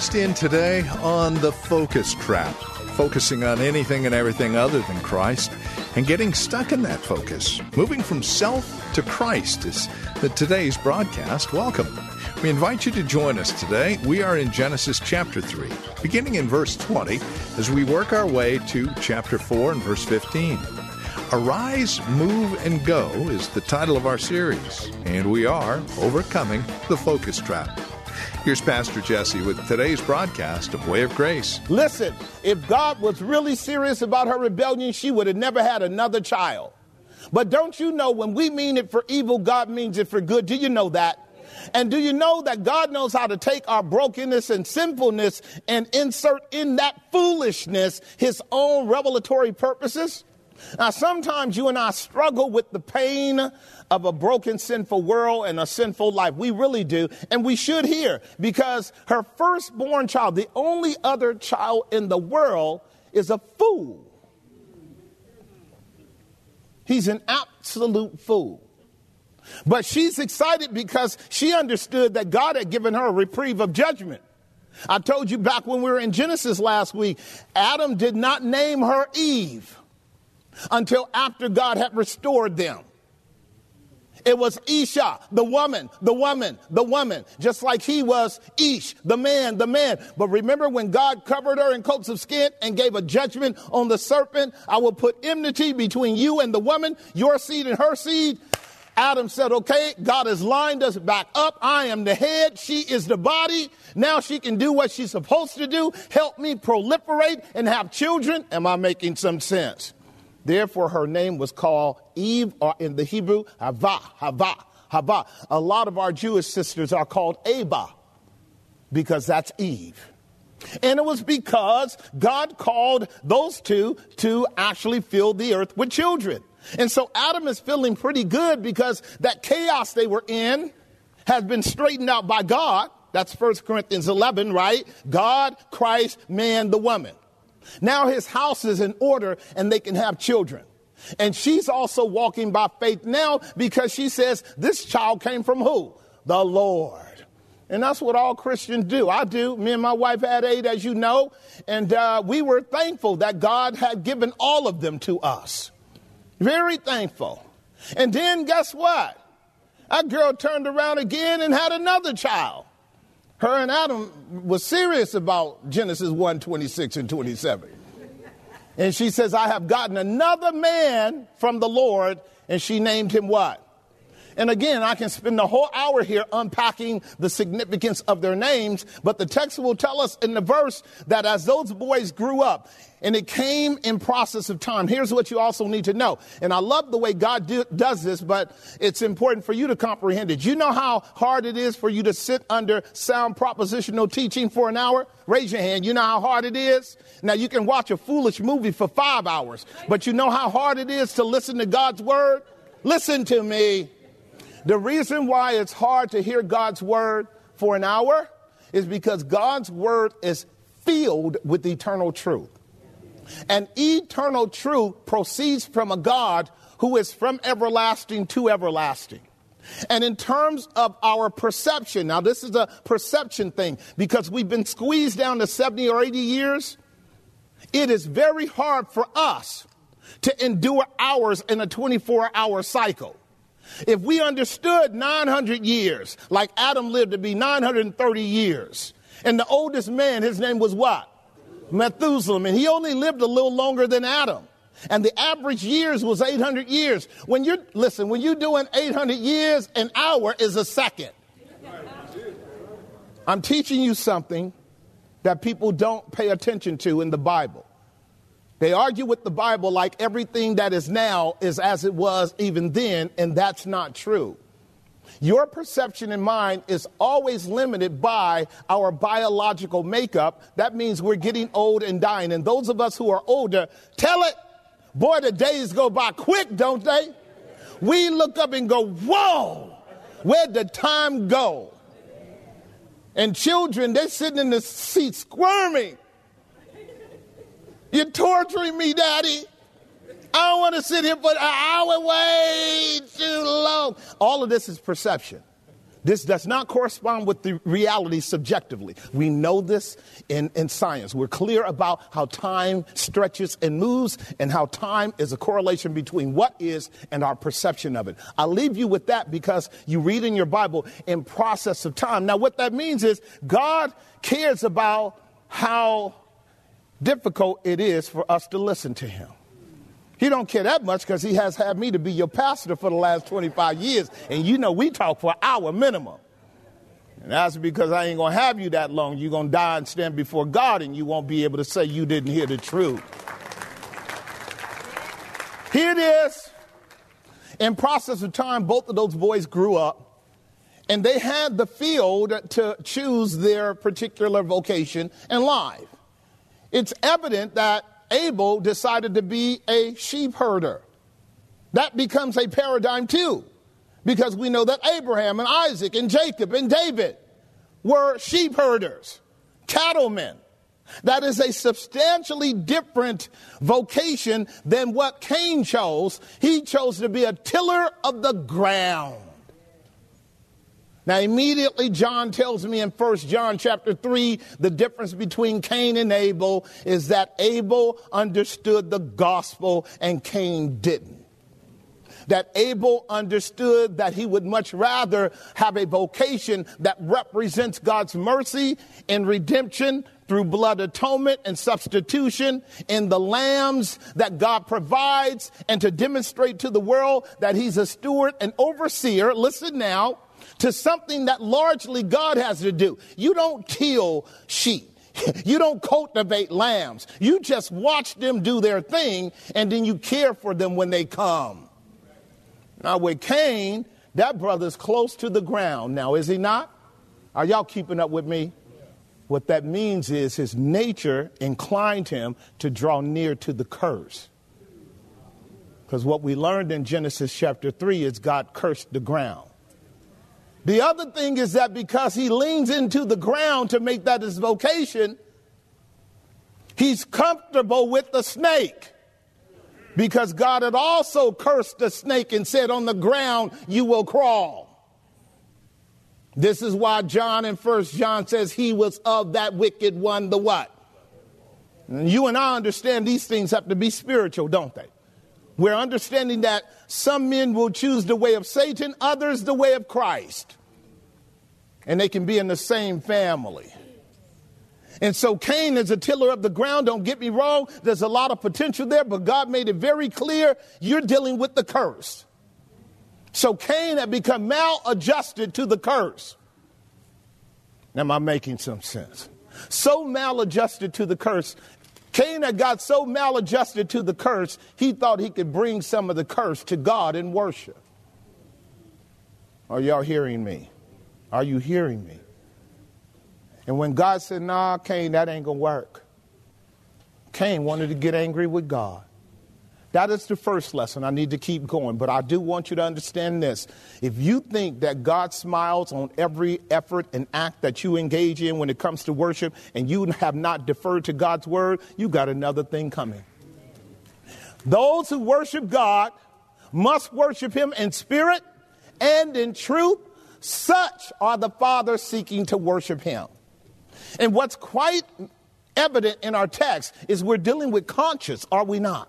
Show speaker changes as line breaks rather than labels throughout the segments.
focused in today on the focus trap, focusing on anything and everything other than Christ and getting stuck in that focus. Moving from self to Christ is the today's broadcast. Welcome. We invite you to join us today. We are in Genesis chapter 3, beginning in verse 20, as we work our way to chapter 4 and verse 15. Arise, Move, and Go is the title of our series, and we are overcoming the focus trap. Here's Pastor Jesse with today's broadcast of Way of Grace.
Listen, if God was really serious about her rebellion, she would have never had another child. But don't you know when we mean it for evil, God means it for good? Do you know that? And do you know that God knows how to take our brokenness and sinfulness and insert in that foolishness his own revelatory purposes? Now, sometimes you and I struggle with the pain of a broken, sinful world and a sinful life. We really do. And we should hear because her firstborn child, the only other child in the world, is a fool. He's an absolute fool. But she's excited because she understood that God had given her a reprieve of judgment. I told you back when we were in Genesis last week, Adam did not name her Eve until after God had restored them. It was Isha, the woman, the woman, the woman, just like he was Ish, the man, the man. But remember when God covered her in coats of skin and gave a judgment on the serpent? I will put enmity between you and the woman, your seed and her seed. Adam said, okay, God has lined us back up. I am the head. She is the body. Now she can do what she's supposed to do. Help me proliferate and have children. Am I making some sense? Therefore, her name was called Eve, or in the Hebrew, Hava, Hava, Hava. A lot of our Jewish sisters are called Aba because that's Eve. And it was because God called those two to actually fill the earth with children. And so Adam is feeling pretty good because that chaos they were in has been straightened out by God. That's 1 Corinthians 11, right? God, Christ, man, the woman. Now his house is in order and they can have children. And she's also walking by faith now because she says, This child came from who? The Lord. And that's what all Christians do. I do. Me and my wife had eight, as you know, and uh, we were thankful that God had given all of them to us. Very thankful. And then guess what? That girl turned around again and had another child. Her and Adam was serious about Genesis 1 26 and 27. And she says, I have gotten another man from the Lord. And she named him what? And again, I can spend the whole hour here unpacking the significance of their names, but the text will tell us in the verse that as those boys grew up, and it came in process of time. Here's what you also need to know. And I love the way God do, does this, but it's important for you to comprehend it. You know how hard it is for you to sit under sound propositional teaching for an hour? Raise your hand. You know how hard it is? Now you can watch a foolish movie for five hours, but you know how hard it is to listen to God's word? Listen to me. The reason why it's hard to hear God's word for an hour is because God's word is filled with eternal truth. And eternal truth proceeds from a God who is from everlasting to everlasting. And in terms of our perception, now this is a perception thing because we've been squeezed down to 70 or 80 years. It is very hard for us to endure hours in a 24 hour cycle. If we understood 900 years, like Adam lived to be 930 years, and the oldest man, his name was what? Methuselah, and he only lived a little longer than Adam. And the average years was 800 years. When you're, listen, when you're doing 800 years, an hour is a second. I'm teaching you something that people don't pay attention to in the Bible. They argue with the Bible like everything that is now is as it was even then, and that's not true. Your perception and mine is always limited by our biological makeup. That means we're getting old and dying. And those of us who are older, tell it, boy, the days go by quick, don't they? We look up and go, whoa, where'd the time go? And children, they're sitting in the seat squirming. You're torturing me, Daddy. I don't want to sit here for an hour, way too long. All of this is perception. This does not correspond with the reality subjectively. We know this in, in science. We're clear about how time stretches and moves and how time is a correlation between what is and our perception of it. I leave you with that because you read in your Bible in process of time. Now, what that means is God cares about how difficult it is for us to listen to Him. He don't care that much because he has had me to be your pastor for the last 25 years. And you know we talk for an hour minimum. And that's because I ain't to have you that long. You're to die and stand before God and you won't be able to say you didn't hear the truth. Here it is. In process of time, both of those boys grew up and they had the field to choose their particular vocation in life. It's evident that Abel decided to be a sheep herder. That becomes a paradigm too, because we know that Abraham and Isaac and Jacob and David were sheep herders, cattlemen. That is a substantially different vocation than what Cain chose. He chose to be a tiller of the ground. Now, immediately, John tells me in 1 John chapter 3, the difference between Cain and Abel is that Abel understood the gospel and Cain didn't. That Abel understood that he would much rather have a vocation that represents God's mercy and redemption through blood atonement and substitution in the lambs that God provides and to demonstrate to the world that he's a steward and overseer. Listen now to something that largely God has to do. You don't kill sheep. You don't cultivate lambs. You just watch them do their thing and then you care for them when they come. Now, with Cain, that brother's close to the ground now, is he not? Are y'all keeping up with me? What that means is his nature inclined him to draw near to the curse. Because what we learned in Genesis chapter 3 is God cursed the ground. The other thing is that because he leans into the ground to make that his vocation, he's comfortable with the snake. Because God had also cursed the snake and said, On the ground you will crawl. This is why John in First John says he was of that wicked one, the what? And you and I understand these things have to be spiritual, don't they? We're understanding that some men will choose the way of Satan, others the way of Christ. And they can be in the same family. And so Cain is a tiller of the ground. Don't get me wrong. There's a lot of potential there, but God made it very clear you're dealing with the curse. So Cain had become maladjusted to the curse. Am I making some sense? So maladjusted to the curse Cain had got so maladjusted to the curse, he thought he could bring some of the curse to God in worship. Are y'all hearing me? Are you hearing me? And when God said, Nah, Cain, that ain't gonna work, Cain wanted to get angry with God. That is the first lesson. I need to keep going, but I do want you to understand this. If you think that God smiles on every effort and act that you engage in when it comes to worship and you have not deferred to God's word, you got another thing coming. Those who worship God must worship him in spirit and in truth. Such are the fathers seeking to worship him. And what's quite evident in our text is we're dealing with conscience, are we not?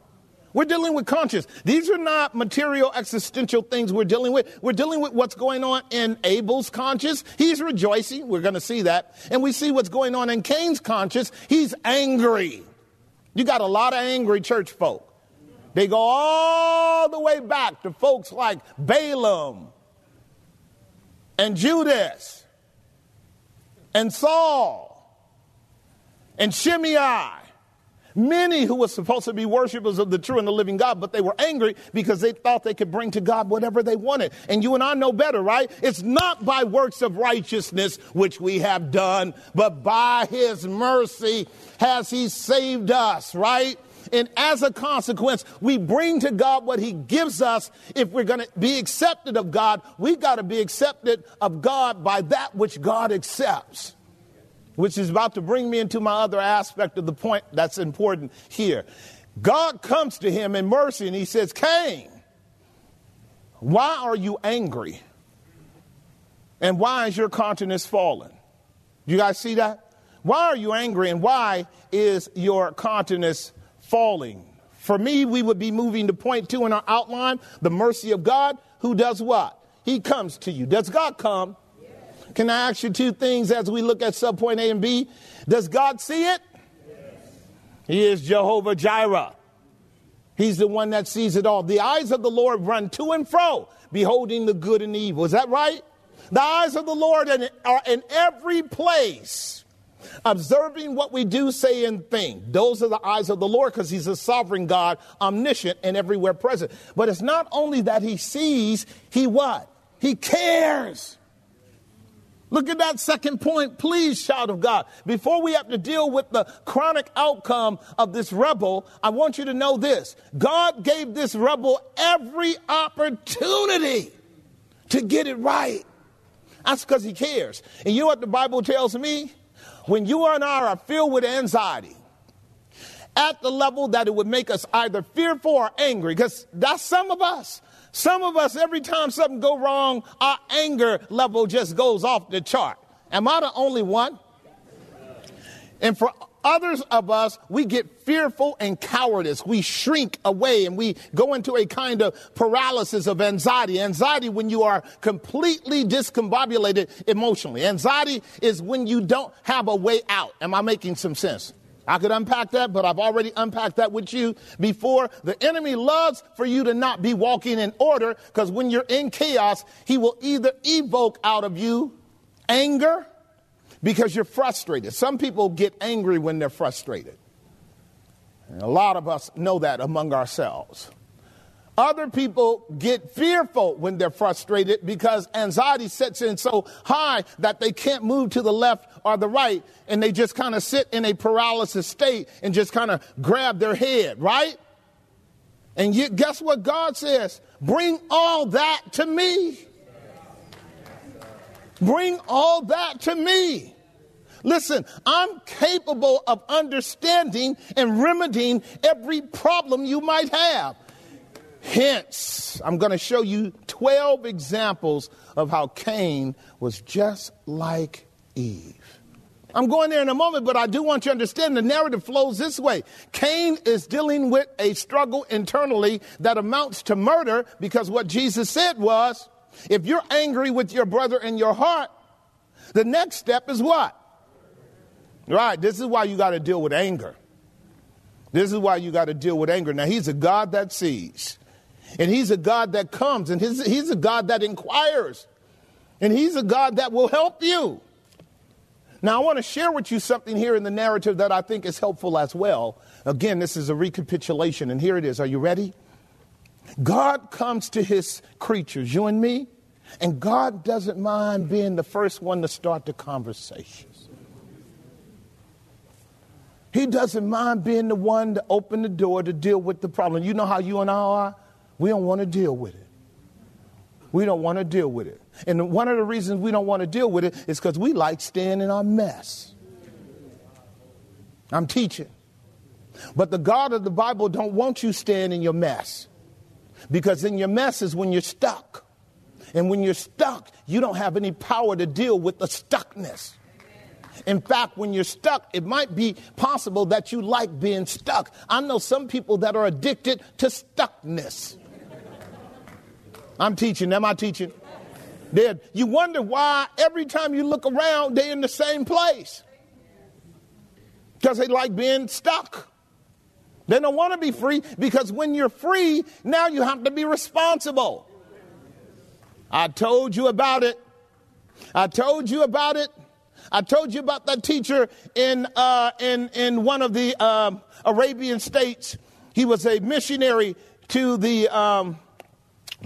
We're dealing with conscience. These are not material existential things we're dealing with. We're dealing with what's going on in Abel's conscience. He's rejoicing. We're going to see that. And we see what's going on in Cain's conscience. He's angry. You got a lot of angry church folk. They go all the way back to folks like Balaam and Judas and Saul and Shimei, many who were supposed to be worshipers of the true and the living God, but they were angry because they thought they could bring to God whatever they wanted. And you and I know better, right? It's not by works of righteousness which we have done, but by his mercy has he saved us, right? And as a consequence, we bring to God what He gives us. If we're going to be accepted of God, we got to be accepted of God by that which God accepts, which is about to bring me into my other aspect of the point that's important here. God comes to him in mercy and he says, Cain, why are you angry? And why is your countenance fallen? Do You guys see that? Why are you angry and why is your countenance falling. For me, we would be moving to point two in our outline the mercy of God, who does what? He comes to you. Does God come? Can I ask you two things as we look at subpoint A and B? Does God see it? Yes. He is Jehovah Jireh. He's the one that sees it all. The eyes of the Lord run to and fro, beholding the good and the evil. Is that right? The eyes of the Lord are in every place observing what we do, say, and think. Those are the eyes of the Lord because He's a sovereign God, omniscient and everywhere present. But it's not only that He sees, He what? He cares. Look at that second point, please, child of God. Before we have to deal with the chronic outcome of this rebel, I want you to know this God gave this rebel every opportunity to get it right. That's because he cares. And you know what the Bible tells me? When you and I are filled with anxiety, at the level that it would make us either fearful or angry, because that's some of us. Some of us, every time something go wrong, our anger level just goes off the chart. Am I the only one? And for others of us, we get fearful and cowardice. We shrink away and we go into a kind of paralysis of anxiety. Anxiety when you are completely discombobulated emotionally. Anxiety is when you don't have a way out. Am I making some sense? I could unpack that, but I've already unpacked that with you before. The enemy loves for you to not be walking in order because when you're in chaos, he will either evoke out of you anger because you're frustrated. Some people get angry when they're frustrated. And a lot of us know that among ourselves. Other people get fearful when they're frustrated because anxiety sets in so high that they can't move to the left or the right and they just kind of sit in a paralysis state and just kind of grab their head, right? And yet, guess what God says? Bring all that to me. Bring all that to me. Listen, I'm capable of understanding and remedying every problem you might have. Hence, I'm going to show you 12 examples of how Cain was just like Eve. I'm going there in a moment, but I do want you to understand the narrative flows this way. Cain is dealing with a struggle internally that amounts to murder because what Jesus said was if you're angry with your brother in your heart, the next step is what? Right. This is why you got to deal with anger. This is why you got to deal with anger. Now, He's a God that sees, and He's a God that comes, and his, He's a God that inquires, and He's a God that will help you. Now, I want to share with you something here in the narrative that I think is helpful as well. Again, this is a recapitulation, and here it is. Are you ready? God comes to His creatures, you and me, and God doesn't mind being the first one to start the conversation. He doesn't mind being the one to open the door to deal with the problem. You know how you and I are? We don't want to deal with it. We don't want to deal with it. And one of the reasons we don't want to deal with it is because we like staying in our mess. I'm teaching. But the God of the Bible don't want you staying in your mess. Because in your mess is when you're stuck. And when you're stuck, you don't have any power to deal with the stuckness. In fact, when you're stuck, it might be possible that you like being stuck. I know some people that are addicted to stuckness. I'm teaching. Am I teaching? They're, you wonder why every time you look around, they're in the same place. Because they like being stuck. They don't want to be free because when you're free, now you have to be responsible. I told you about it. I told you about it. I told you about that teacher in, uh, in, in one of the um, Arabian states. He was a missionary to the, um,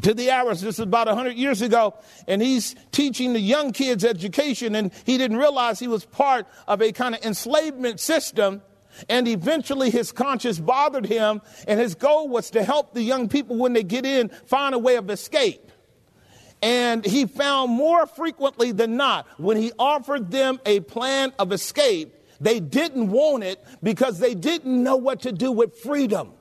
to the Arabs. This is about 100 years ago. And he's teaching the young kids education. And he didn't realize he was part of a kind of enslavement system. And eventually his conscience bothered him. And his goal was to help the young people when they get in find a way of escape. And he found more frequently than not when he offered them a plan of escape, they didn't want it because they didn't know what to do with freedom.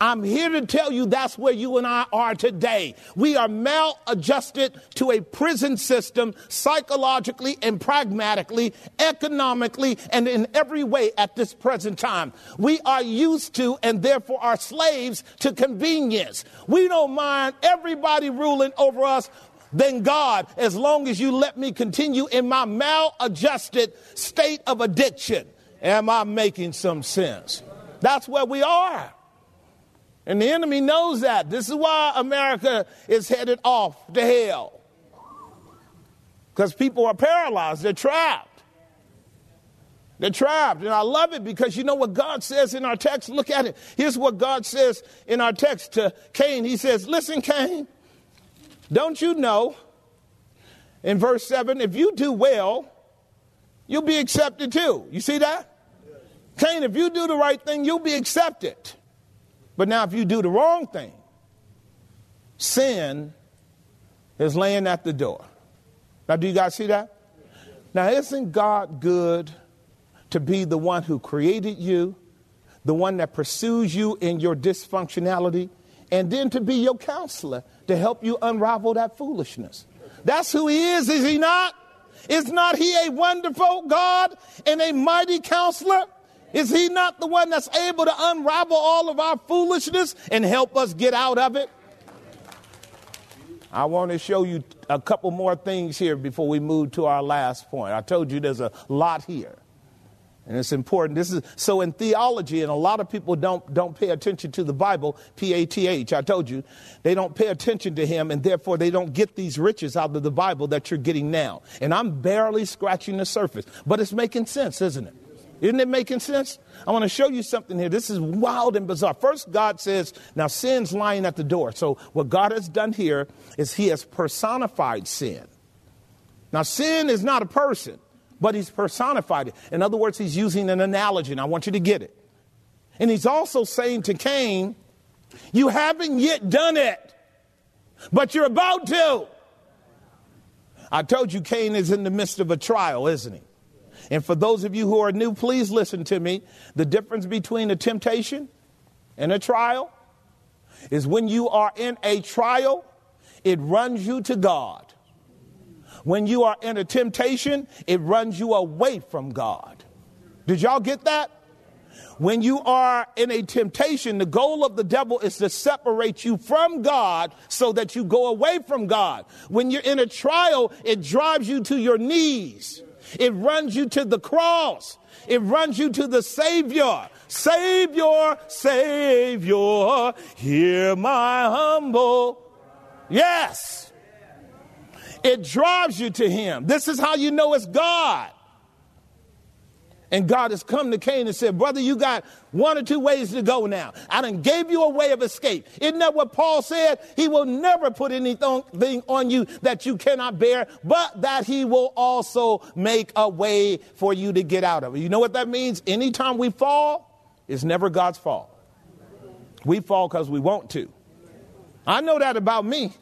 I'm here to tell you that's where you and I are today. We are maladjusted to a prison system psychologically and pragmatically, economically, and in every way at this present time. We are used to and therefore are slaves to convenience. We don't mind everybody ruling over us than God as long as you let me continue in my maladjusted state of addiction. Am I making some sense? That's where we are. And the enemy knows that. This is why America is headed off to hell. Because people are paralyzed, they're trapped. They're trapped. And I love it because you know what God says in our text? Look at it. Here's what God says in our text to Cain. He says, Listen, Cain, don't you know, in verse 7, if you do well, you'll be accepted too. You see that? Cain, if you do the right thing, you'll be accepted. But now, if you do the wrong thing, sin is laying at the door. Now, do you guys see that? Now, isn't God good to be the one who created you, the one that pursues you in your dysfunctionality, and then to be your counselor to help you unravel that foolishness. That's who he is, is he not? Is not he a wonderful God and a mighty counselor? Is he not the one that's able to unravel all of our foolishness and help us get out of it? I want to show you a couple more things here before we move to our last point. I told you there's a lot here. And it's important. This is so in theology, and a lot of people don't don't pay attention to the Bible. P A T H. I told you, they don't pay attention to him, and therefore they don't get these riches out of the Bible that you're getting now. And I'm barely scratching the surface, but it's making sense, isn't it? Isn't it making sense? I want to show you something here. This is wild and bizarre. First, God says, now sin's lying at the door. So, what God has done here is He has personified sin. Now, sin is not a person but he's personified it. In other words, he's using an analogy, and I want you to get it. And he's also saying to Cain, You haven't yet done it, but you're about to. I told you Cain is in the midst of a trial, isn't he? And for those of you who are new, please listen to me. The difference between a temptation and a trial is when you are in a trial, it runs you to God. When you are in a temptation, it runs you away from God. Did y'all get that? When you are in a temptation, the goal of the devil is to separate you from God so that you go away from God. When you're in a trial, it drives you to your knees. It runs you to the cross. It runs you to the Savior. Savior, Savior, hear my humble. Yes. It drives you to Him. This is how you know it's God. And God has come to Cain and said, Brother, you got one or two ways to go now. I done gave you a way of escape. Isn't that what Paul said? He will never put anything on you that you cannot bear, but that he will also make a way for you to get out of it. You know what that means? Anytime we fall, it's never God's fault. We fall because we want to. I know that about me.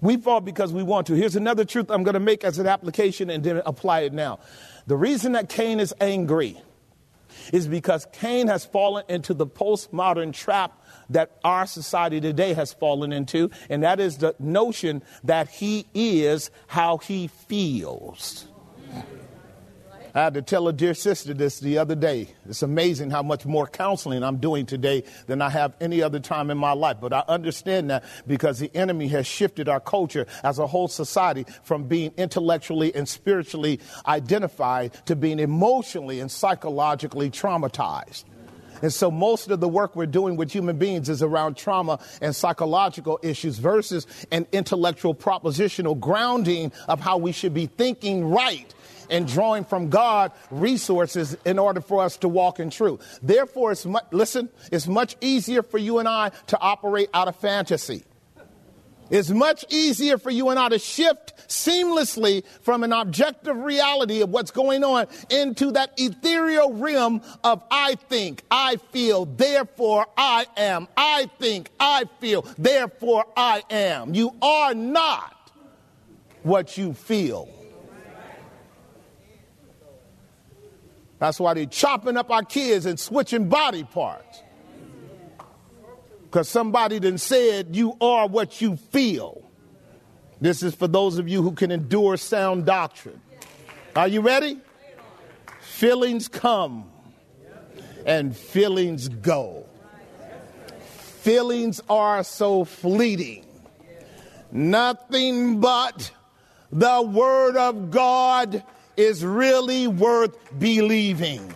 We fall because we want to. Here's another truth I'm going to make as an application and then apply it now. The reason that Cain is angry is because Cain has fallen into the postmodern trap that our society today has fallen into, and that is the notion that he is how he feels. I had to tell a dear sister this the other day. It's amazing how much more counseling I'm doing today than I have any other time in my life. But I understand that because the enemy has shifted our culture as a whole society from being intellectually and spiritually identified to being emotionally and psychologically traumatized. And so most of the work we're doing with human beings is around trauma and psychological issues versus an intellectual propositional grounding of how we should be thinking right and drawing from God resources in order for us to walk in truth. Therefore, it's much, listen, it's much easier for you and I to operate out of fantasy. It's much easier for you and I to shift seamlessly from an objective reality of what's going on into that ethereal realm of I think, I feel, therefore I am. I think, I feel, therefore I am. You are not what you feel. That's why they're chopping up our kids and switching body parts because somebody then said you are what you feel. This is for those of you who can endure sound doctrine. Are you ready? Feelings come and feelings go. Feelings are so fleeting. Nothing but the Word of God is really worth believing.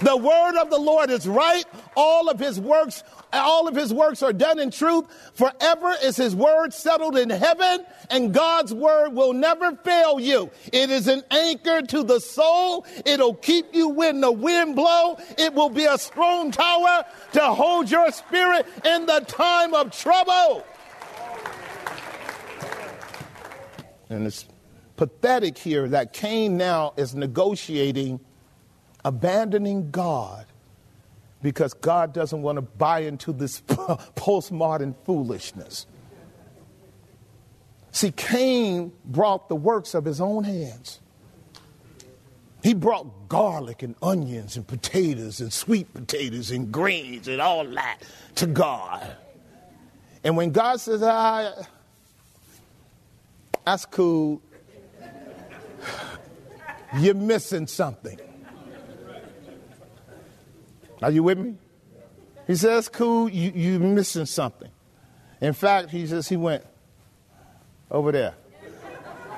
The Word of the Lord is right. All of His works all of his works are done in truth. Forever is his word settled in heaven, and God's word will never fail you. It is an anchor to the soul. It'll keep you when the wind blow. It will be a strong tower to hold your spirit in the time of trouble. And it's pathetic here that Cain now is negotiating abandoning God because God doesn't want to buy into this postmodern foolishness. See, Cain brought the works of his own hands. He brought garlic and onions and potatoes and sweet potatoes and greens and all that to God. And when God says, ah, that's cool, you're missing something. Are you with me? He says, cool, you, you're missing something. In fact, he says he went over there.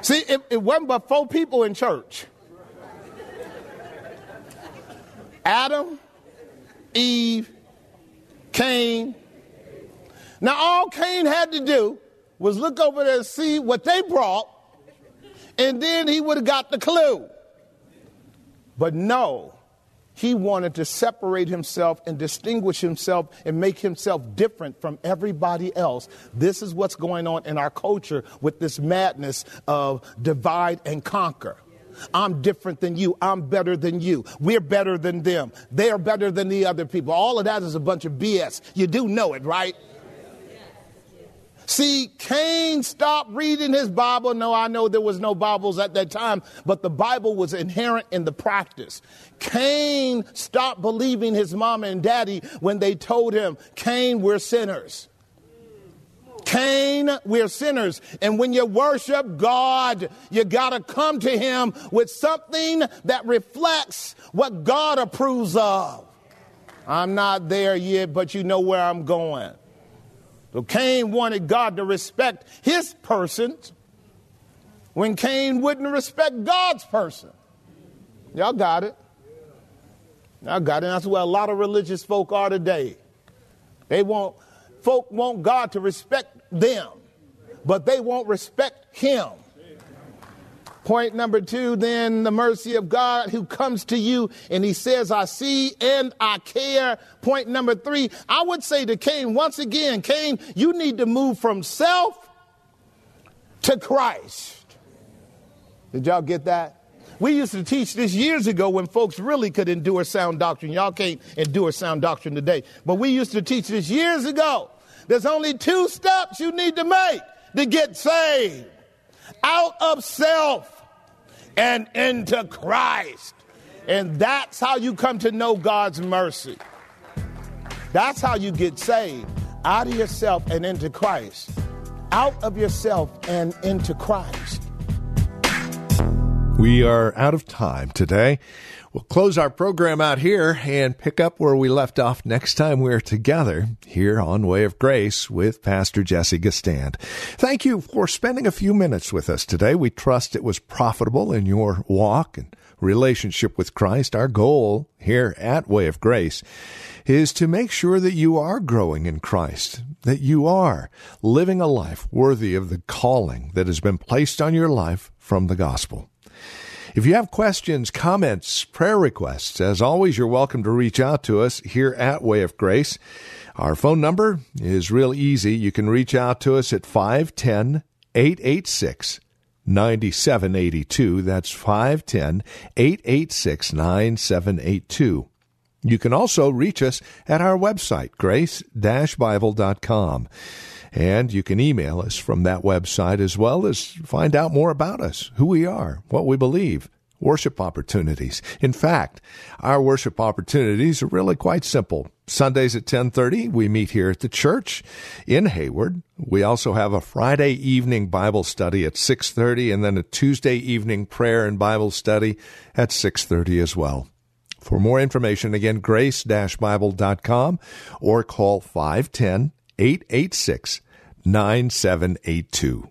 See, it, it wasn't but four people in church Adam, Eve, Cain. Now, all Cain had to do was look over there and see what they brought, and then he would have got the clue. But no, he wanted to separate himself and distinguish himself and make himself different from everybody else. This is what's going on in our culture with this madness of divide and conquer. I'm different than you. I'm better than you. We're better than them. They're better than the other people. All of that is a bunch of BS. You do know it, right? See, Cain stopped reading his Bible. No, I know there was no Bibles at that time, but the Bible was inherent in the practice. Cain stopped believing his mom and daddy when they told him, Cain, we're sinners. Cain, we're sinners. And when you worship God, you got to come to Him with something that reflects what God approves of. I'm not there yet, but you know where I'm going. So Cain wanted God to respect his person when Cain wouldn't respect God's person. Y'all got it. Y'all got it. That's where a lot of religious folk are today. They want folk want God to respect them, but they won't respect him. Point number two, then the mercy of God who comes to you and he says, I see and I care. Point number three, I would say to Cain, once again, Cain, you need to move from self to Christ. Did y'all get that? We used to teach this years ago when folks really could endure sound doctrine. Y'all can't endure sound doctrine today. But we used to teach this years ago. There's only two steps you need to make to get saved out of self and into Christ. And that's how you come to know God's mercy. That's how you get saved out of yourself and into Christ. Out of yourself and into Christ.
We are out of time today. We'll close our program out here and pick up where we left off next time we're together here on Way of Grace with Pastor Jesse Gistand. Thank you for spending a few minutes with us today. We trust it was profitable in your walk and relationship with Christ. Our goal here at Way of Grace is to make sure that you are growing in Christ, that you are living a life worthy of the calling that has been placed on your life from the gospel. If you have questions, comments, prayer requests, as always, you're welcome to reach out to us here at Way of Grace. Our phone number is real easy. You can reach out to us at 510 886 9782. That's 510 886 9782. You can also reach us at our website, grace-bible.com. And you can email us from that website as well as find out more about us, who we are, what we believe, worship opportunities. In fact, our worship opportunities are really quite simple. Sundays at 10:30 we meet here at the church in Hayward. We also have a Friday evening Bible study at 6:30 and then a Tuesday evening prayer and Bible study at 6:30 as well. For more information again grace-bible.com or call 510 886 9782.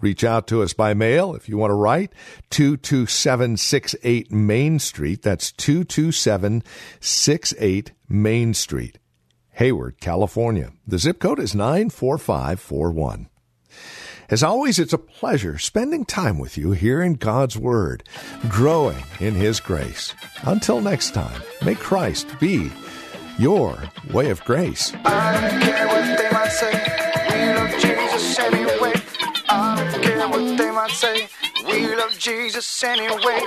Reach out to us by mail if you want to write 22768 Main Street. That's 22768 Main Street, Hayward, California. The zip code is 94541. As always, it's a pleasure spending time with you here in God's Word, growing in His grace. Until next time, may Christ be your way of grace.
I don't care what they might say. We love Jesus anyway.